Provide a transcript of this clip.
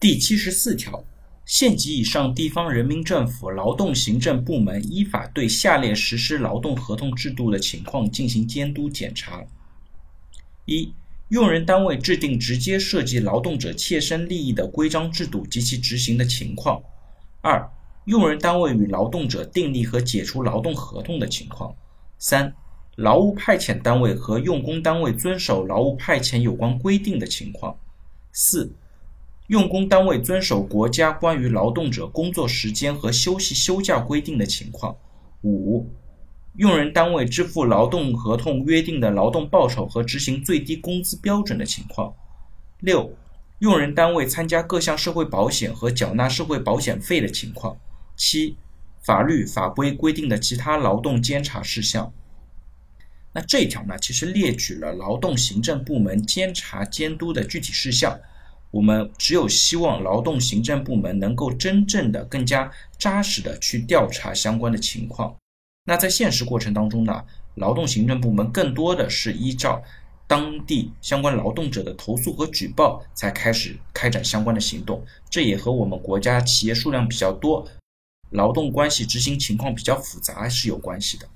第七十四条，县级以上地方人民政府劳动行政部门依法对下列实施劳动合同制度的情况进行监督检查：一、用人单位制定直接涉及劳动者切身利益的规章制度及其执行的情况；二、用人单位与劳动者订立和解除劳动合同的情况；三、劳务派遣单位和用工单位遵守劳务派遣有关规定的情况；四、用工单位遵守国家关于劳动者工作时间和休息休假规定的情况；五、用人单位支付劳动合同约定的劳动报酬和执行最低工资标准的情况；六、用人单位参加各项社会保险和缴纳社会保险费的情况；七、法律法规规定的其他劳动监察事项。那这一条呢，其实列举了劳动行政部门监察监督的具体事项。我们只有希望劳动行政部门能够真正的、更加扎实的去调查相关的情况。那在现实过程当中呢，劳动行政部门更多的是依照当地相关劳动者的投诉和举报，才开始开展相关的行动。这也和我们国家企业数量比较多，劳动关系执行情况比较复杂是有关系的。